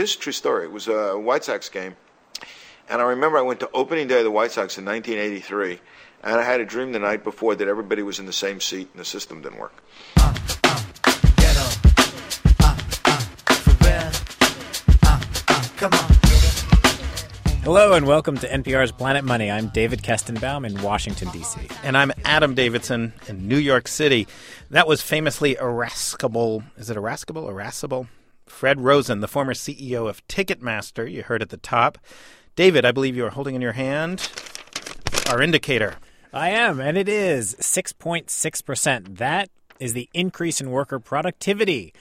this is a true story. It was a White Sox game, and I remember I went to opening day of the White Sox in 1983, and I had a dream the night before that everybody was in the same seat and the system didn't work. Hello and welcome to NPR's Planet Money. I'm David Kestenbaum in Washington, D.C. And I'm Adam Davidson in New York City. That was famously irascible. Is it irascible? Irascible? Fred Rosen, the former CEO of Ticketmaster. You heard at the top. David, I believe you are holding in your hand our indicator. I am, and it is 6.6%. That is the increase in worker productivity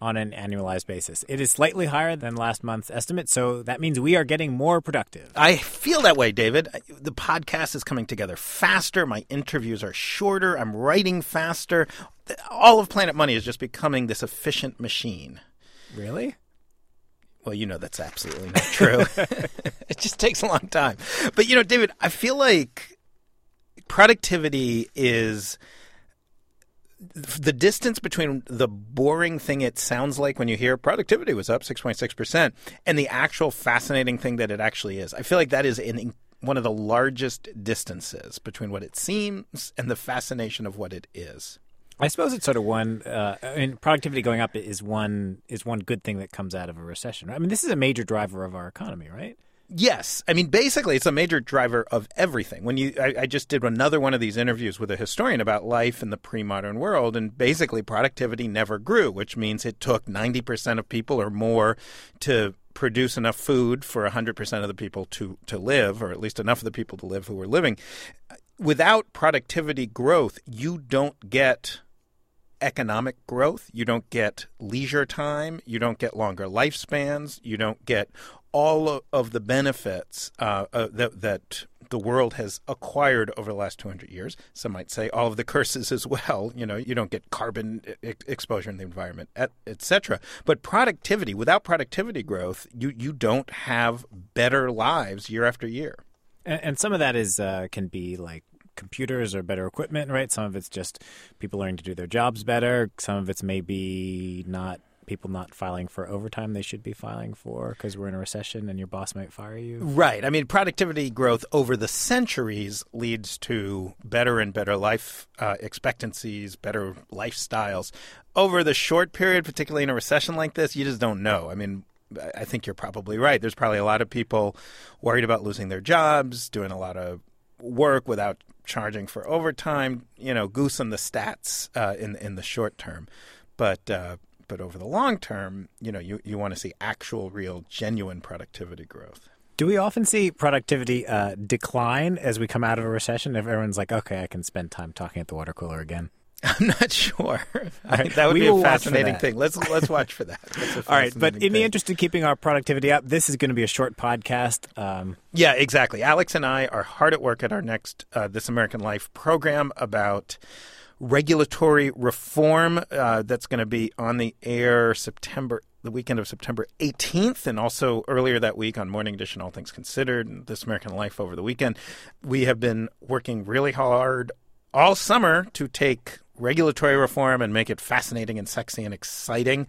on an annualized basis. It is slightly higher than last month's estimate, so that means we are getting more productive. I feel that way, David. The podcast is coming together faster. My interviews are shorter. I'm writing faster. All of Planet Money is just becoming this efficient machine. Really? Well, you know that's absolutely not true. it just takes a long time. But you know, David, I feel like productivity is the distance between the boring thing it sounds like when you hear productivity was up 6.6% and the actual fascinating thing that it actually is. I feel like that is in one of the largest distances between what it seems and the fascination of what it is. I suppose it's sort of one. Uh, I mean, productivity going up is one is one good thing that comes out of a recession. I mean, this is a major driver of our economy, right? Yes, I mean basically it's a major driver of everything. When you, I, I, just did another one of these interviews with a historian about life in the pre-modern world, and basically productivity never grew, which means it took ninety percent of people or more to produce enough food for hundred percent of the people to to live, or at least enough of the people to live who were living. Without productivity growth, you don't get economic growth. You don't get leisure time. You don't get longer lifespans. You don't get all of the benefits uh, uh, that, that the world has acquired over the last 200 years. Some might say all of the curses as well. You know, you don't get carbon exposure in the environment, etc. But productivity, without productivity growth, you you don't have better lives year after year. And, and some of that is uh, can be like computers or better equipment, right? Some of it's just people learning to do their jobs better. Some of it's maybe not people not filing for overtime they should be filing for because we're in a recession and your boss might fire you. Right. I mean, productivity growth over the centuries leads to better and better life uh, expectancies, better lifestyles. Over the short period, particularly in a recession like this, you just don't know. I mean, I think you're probably right. There's probably a lot of people worried about losing their jobs, doing a lot of work without charging for overtime. You know, goosing the stats uh, in in the short term, but uh, but over the long term, you know, you, you want to see actual, real, genuine productivity growth. Do we often see productivity uh, decline as we come out of a recession? If everyone's like, okay, I can spend time talking at the water cooler again. I'm not sure. Right. that would we be a fascinating thing. Let's let's watch for that. All right, but in thing. the interest of keeping our productivity up, this is going to be a short podcast. Um, yeah, exactly. Alex and I are hard at work at our next uh, This American Life program about regulatory reform uh, that's going to be on the air September the weekend of September 18th, and also earlier that week on Morning Edition, All Things Considered, and This American Life over the weekend. We have been working really hard all summer to take regulatory reform and make it fascinating and sexy and exciting.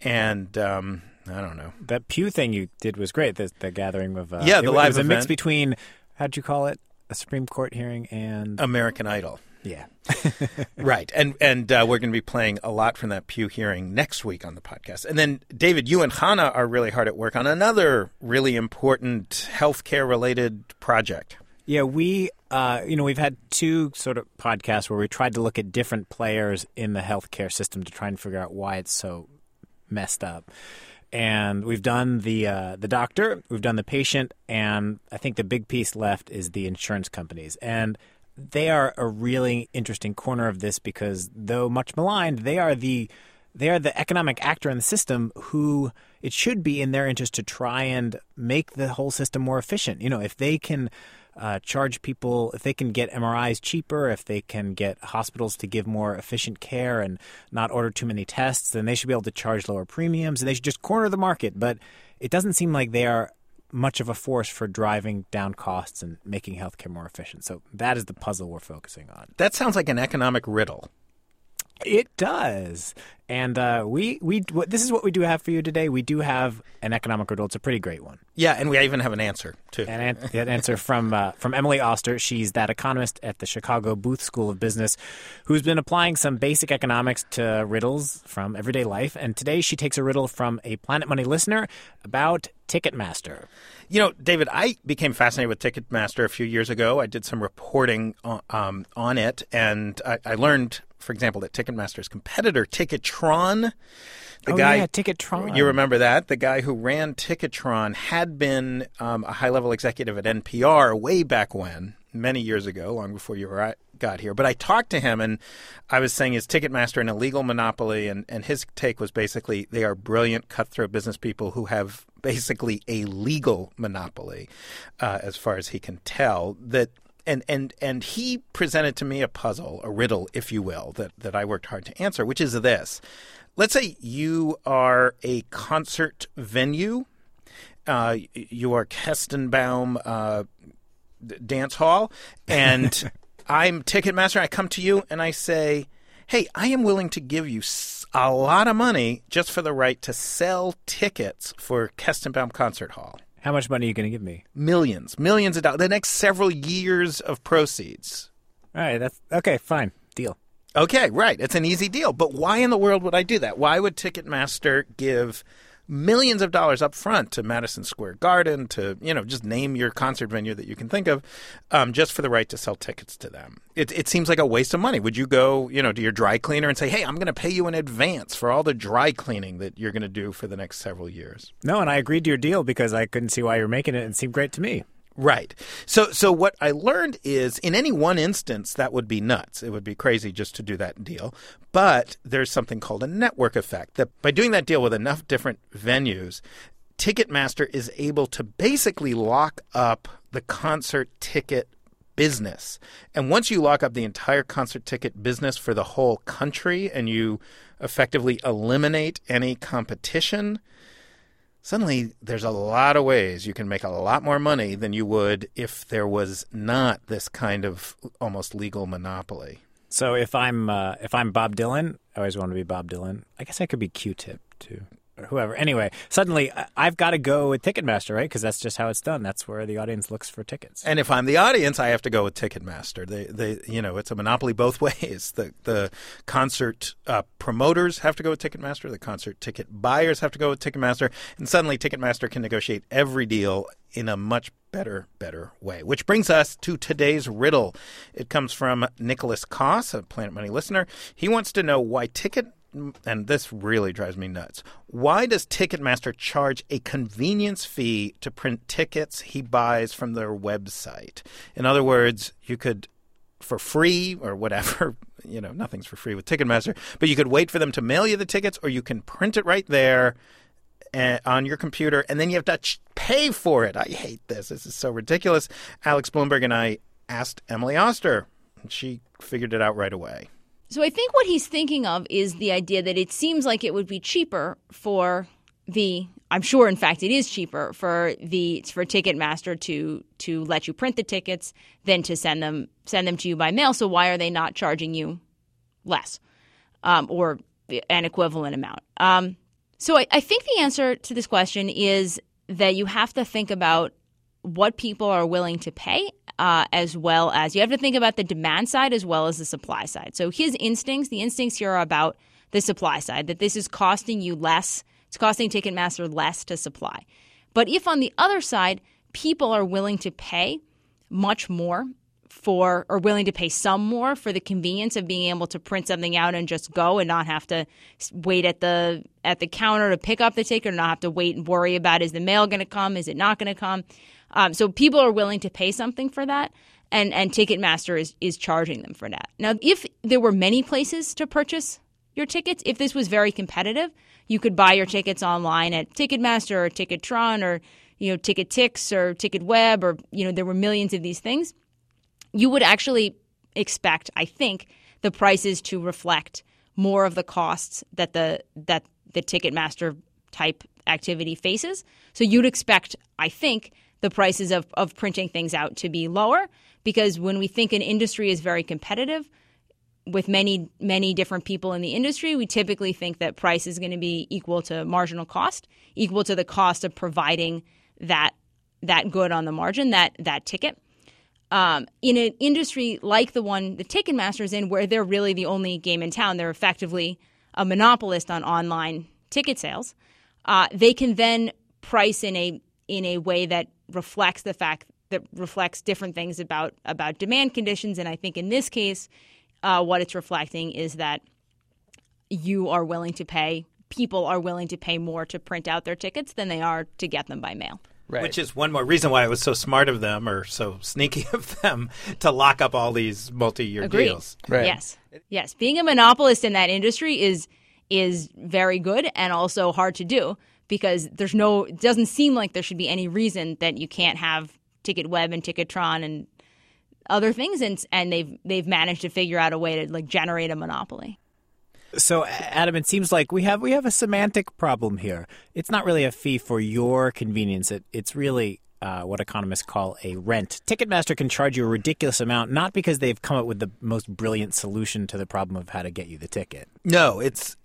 And um, I don't know. That Pew thing you did was great. The, the gathering of uh, yeah, the it, live it was event. a mix between how'd you call it? A Supreme Court hearing and American Idol. Yeah. right. And and uh, we're going to be playing a lot from that Pew hearing next week on the podcast. And then, David, you and Hannah are really hard at work on another really important healthcare related project. Yeah, we, uh, you know, we've had two sort of podcasts where we tried to look at different players in the healthcare system to try and figure out why it's so messed up. And we've done the uh, the doctor, we've done the patient, and I think the big piece left is the insurance companies. And they are a really interesting corner of this because though much maligned, they are the they are the economic actor in the system who it should be in their interest to try and make the whole system more efficient. You know, if they can uh, charge people, if they can get MRIs cheaper, if they can get hospitals to give more efficient care and not order too many tests, then they should be able to charge lower premiums and they should just corner the market. But it doesn't seem like they are much of a force for driving down costs and making healthcare more efficient. So that is the puzzle we're focusing on. That sounds like an economic riddle. It does. And uh, we we this is what we do have for you today. We do have an economic riddle. It's a pretty great one. Yeah, and we even have an answer too. An, an, an answer from uh, from Emily Oster. She's that economist at the Chicago Booth School of Business, who's been applying some basic economics to riddles from everyday life. And today she takes a riddle from a Planet Money listener about Ticketmaster. You know, David, I became fascinated with Ticketmaster a few years ago. I did some reporting on, um, on it, and I, I learned for example, that Ticketmaster's competitor, Ticketron, the oh, guy, yeah, Ticketron. You remember that? The guy who ran Ticketron had been um, a high level executive at NPR way back when, many years ago, long before you were, got here. But I talked to him and I was saying, is Ticketmaster an illegal monopoly? And, and his take was basically they are brilliant cutthroat business people who have basically a legal monopoly, uh, as far as he can tell. That and and and he presented to me a puzzle, a riddle, if you will, that that I worked hard to answer, which is this: Let's say you are a concert venue, uh, you are Kestenbaum uh, Dance Hall, and I'm Ticketmaster. I come to you and I say, "Hey, I am willing to give you." A lot of money just for the right to sell tickets for Kestenbaum Concert Hall. How much money are you going to give me? Millions, millions of dollars. The next several years of proceeds. All right, that's okay. Fine, deal. Okay, right. It's an easy deal. But why in the world would I do that? Why would Ticketmaster give millions of dollars up front to Madison Square Garden, to, you know, just name your concert venue that you can think of, um, just for the right to sell tickets to them. It, it seems like a waste of money. Would you go, you know, to your dry cleaner and say, hey, I'm going to pay you in advance for all the dry cleaning that you're going to do for the next several years? No, and I agreed to your deal because I couldn't see why you're making it and it seemed great to me. Right. So so what I learned is in any one instance that would be nuts. It would be crazy just to do that deal. But there's something called a network effect that by doing that deal with enough different venues, Ticketmaster is able to basically lock up the concert ticket business. And once you lock up the entire concert ticket business for the whole country and you effectively eliminate any competition, suddenly there's a lot of ways you can make a lot more money than you would if there was not this kind of almost legal monopoly. So if I'm uh, if I'm Bob Dylan, I always want to be Bob Dylan. I guess I could be Q-Tip too or whoever. Anyway, suddenly I've got to go with Ticketmaster, right? Because that's just how it's done. That's where the audience looks for tickets. And if I'm the audience, I have to go with Ticketmaster. They, they, you know, it's a monopoly both ways. The the concert uh, promoters have to go with Ticketmaster. The concert ticket buyers have to go with Ticketmaster. And suddenly, Ticketmaster can negotiate every deal in a much better, better way. Which brings us to today's riddle. It comes from Nicholas Koss, a Planet Money listener. He wants to know why Ticket and this really drives me nuts. Why does Ticketmaster charge a convenience fee to print tickets he buys from their website? In other words, you could, for free or whatever, you know, nothing's for free with Ticketmaster, but you could wait for them to mail you the tickets or you can print it right there eh, on your computer and then you have to pay for it. I hate this. This is so ridiculous. Alex Blumberg and I asked Emily Oster, and she figured it out right away. So I think what he's thinking of is the idea that it seems like it would be cheaper for the I'm sure in fact it is cheaper for the for Ticketmaster to to let you print the tickets than to send them send them to you by mail. So why are they not charging you less um, or an equivalent amount? Um, so I, I think the answer to this question is that you have to think about what people are willing to pay uh, as well as you have to think about the demand side as well as the supply side. So his instincts, the instincts here are about the supply side, that this is costing you less, it's costing Ticketmaster less to supply. But if on the other side, people are willing to pay much more for or willing to pay some more for the convenience of being able to print something out and just go and not have to wait at the at the counter to pick up the ticket or not have to wait and worry about is the mail going to come is it not going to come um, so people are willing to pay something for that, and and Ticketmaster is is charging them for that. Now, if there were many places to purchase your tickets, if this was very competitive, you could buy your tickets online at Ticketmaster or Ticketron or you know TicketTix or TicketWeb or you know there were millions of these things. You would actually expect, I think, the prices to reflect more of the costs that the that the Ticketmaster type activity faces. So you'd expect, I think, the prices of, of printing things out to be lower because when we think an industry is very competitive, with many many different people in the industry, we typically think that price is going to be equal to marginal cost, equal to the cost of providing that that good on the margin, that that ticket. Um, in an industry like the one the Ticketmaster is in, where they're really the only game in town, they're effectively a monopolist on online ticket sales. Uh, they can then price in a in a way that reflects the fact that reflects different things about about demand conditions. And I think in this case, uh, what it's reflecting is that you are willing to pay. People are willing to pay more to print out their tickets than they are to get them by mail. Right. Which is one more reason why it was so smart of them or so sneaky of them to lock up all these multi-year Agreed. deals. Right. Yes. Yes. Being a monopolist in that industry is is very good and also hard to do because there's no it doesn't seem like there should be any reason that you can't have TicketWeb and Ticketron and other things and and they've they've managed to figure out a way to like generate a monopoly. So Adam, it seems like we have we have a semantic problem here. It's not really a fee for your convenience. It, it's really uh, what economists call a rent. Ticketmaster can charge you a ridiculous amount, not because they've come up with the most brilliant solution to the problem of how to get you the ticket. No, it's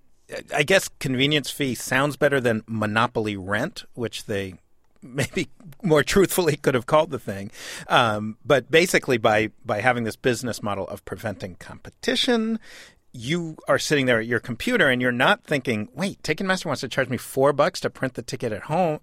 I guess convenience fee sounds better than monopoly rent, which they maybe more truthfully could have called the thing. Um, but basically, by by having this business model of preventing competition, you are sitting there at your computer and you're not thinking, wait, Ticketmaster wants to charge me four bucks to print the ticket at home.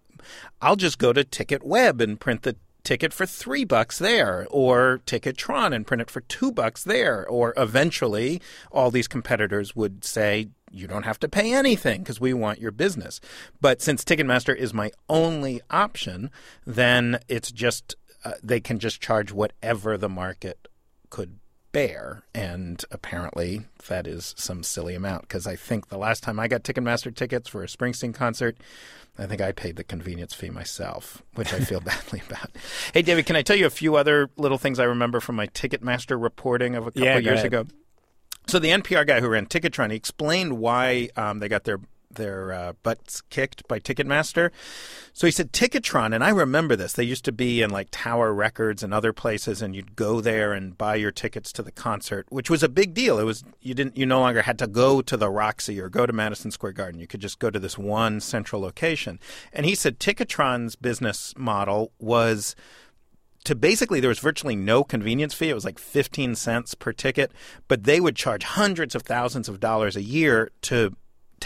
I'll just go to TicketWeb and print the ticket for three bucks there, or Ticketron and print it for two bucks there. Or eventually, all these competitors would say, you don't have to pay anything because we want your business. But since Ticketmaster is my only option, then it's just, uh, they can just charge whatever the market could bear. And apparently, that is some silly amount because I think the last time I got Ticketmaster tickets for a Springsteen concert, I think I paid the convenience fee myself, which I feel badly about. Hey, David, can I tell you a few other little things I remember from my Ticketmaster reporting of a couple yeah, years ahead. ago? So the NPR guy who ran Ticketron, he explained why um, they got their their uh, butts kicked by Ticketmaster. So he said Ticketron, and I remember this. They used to be in like Tower Records and other places, and you'd go there and buy your tickets to the concert, which was a big deal. It was you didn't you no longer had to go to the Roxy or go to Madison Square Garden. You could just go to this one central location. And he said Ticketron's business model was to basically there was virtually no convenience fee. It was like 15 cents per ticket, but they would charge hundreds of thousands of dollars a year to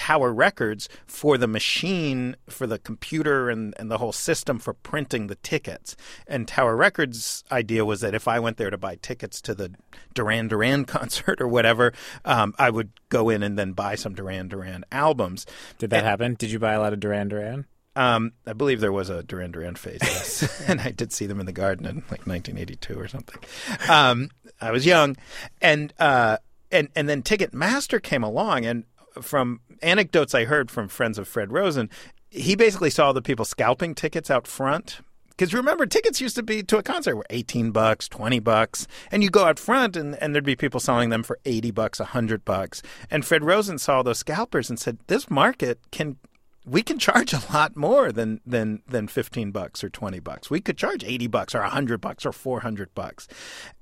Tower Records for the machine, for the computer, and, and the whole system for printing the tickets. And Tower Records' idea was that if I went there to buy tickets to the Duran Duran concert or whatever, um, I would go in and then buy some Duran Duran albums. Did that and, happen? Did you buy a lot of Duran Duran? Um, I believe there was a Duran Duran phase, yes, and I did see them in the garden in like 1982 or something. Um, I was young, and uh, and and then Ticketmaster came along, and from anecdotes I heard from friends of Fred Rosen, he basically saw the people scalping tickets out front. Because remember, tickets used to be to a concert were eighteen bucks, twenty bucks, and you go out front, and, and there'd be people selling them for eighty bucks, hundred bucks. And Fred Rosen saw those scalpers and said, "This market can we can charge a lot more than than than 15 bucks or 20 bucks. We could charge 80 bucks or 100 bucks or 400 bucks.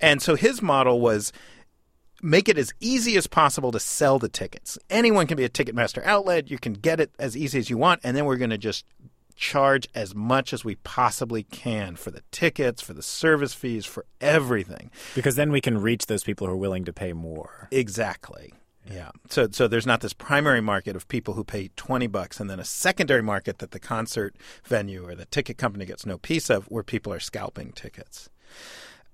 And so his model was make it as easy as possible to sell the tickets. Anyone can be a Ticketmaster outlet. You can get it as easy as you want and then we're going to just charge as much as we possibly can for the tickets, for the service fees, for everything. Because then we can reach those people who are willing to pay more. Exactly. Yeah. So so there's not this primary market of people who pay 20 bucks and then a secondary market that the concert venue or the ticket company gets no piece of where people are scalping tickets.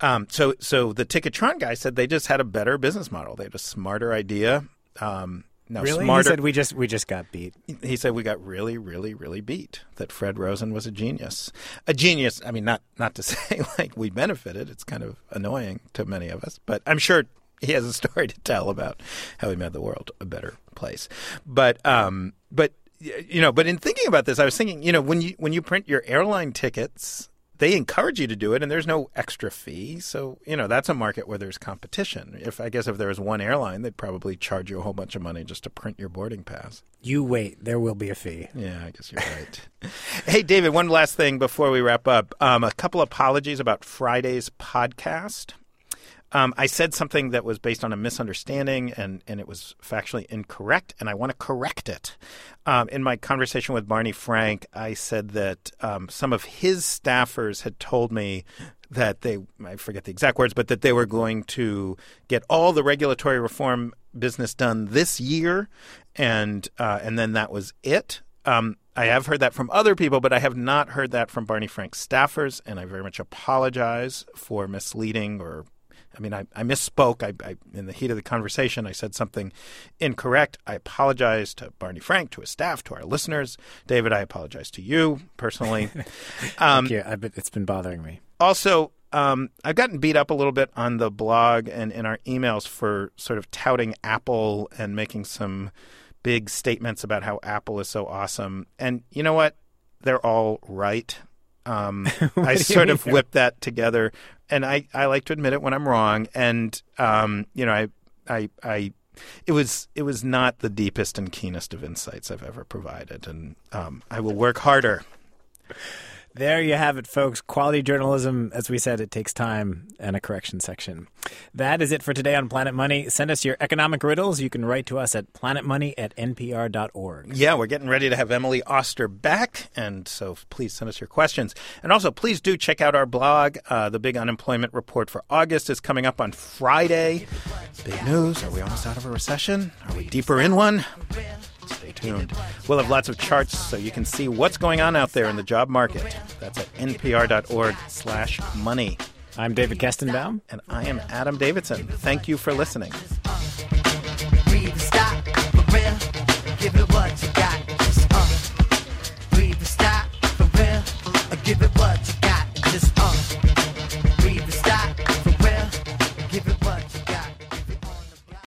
Um, so so the Ticketron guy said they just had a better business model. They had a smarter idea. Um, now really? smarter. He said we just we just got beat. He said we got really, really, really beat. That Fred Rosen was a genius. A genius. I mean, not not to say like we benefited. It's kind of annoying to many of us, but I'm sure he has a story to tell about how he made the world a better place. But um, but you know, but in thinking about this, I was thinking, you know, when you when you print your airline tickets, they encourage you to do it, and there's no extra fee. So you know, that's a market where there's competition. If I guess if there was one airline, they'd probably charge you a whole bunch of money just to print your boarding pass. You wait, there will be a fee. Yeah, I guess you're right. hey, David, one last thing before we wrap up. Um, a couple apologies about Friday's podcast. Um, I said something that was based on a misunderstanding and, and it was factually incorrect, and I want to correct it. Um, in my conversation with Barney Frank, I said that um, some of his staffers had told me that they, I forget the exact words, but that they were going to get all the regulatory reform business done this year, and, uh, and then that was it. Um, I have heard that from other people, but I have not heard that from Barney Frank's staffers, and I very much apologize for misleading or I mean, I, I misspoke. I, I, in the heat of the conversation, I said something incorrect. I apologize to Barney Frank, to his staff, to our listeners. David, I apologize to you personally. Um, Thank you. I, it's been bothering me. Also, um, I've gotten beat up a little bit on the blog and in our emails for sort of touting Apple and making some big statements about how Apple is so awesome. And you know what? They're all right. Um, I sort of whipped that together, and I, I like to admit it when I'm wrong. And um, you know, I I I it was it was not the deepest and keenest of insights I've ever provided, and um, I will work harder. There you have it, folks. Quality journalism, as we said, it takes time and a correction section. That is it for today on Planet Money. Send us your economic riddles. You can write to us at planetmoney at npr.org. Yeah, we're getting ready to have Emily Oster back, and so please send us your questions. And also, please do check out our blog. Uh, the big unemployment report for August is coming up on Friday. Big news. Are we almost out of a recession? Are we deeper in one? Stay tuned. We'll have lots of charts so you can see what's going on out there in the job market. That's at npr.org slash money. I'm David Kestenbaum. And I am Adam Davidson. Thank you for listening.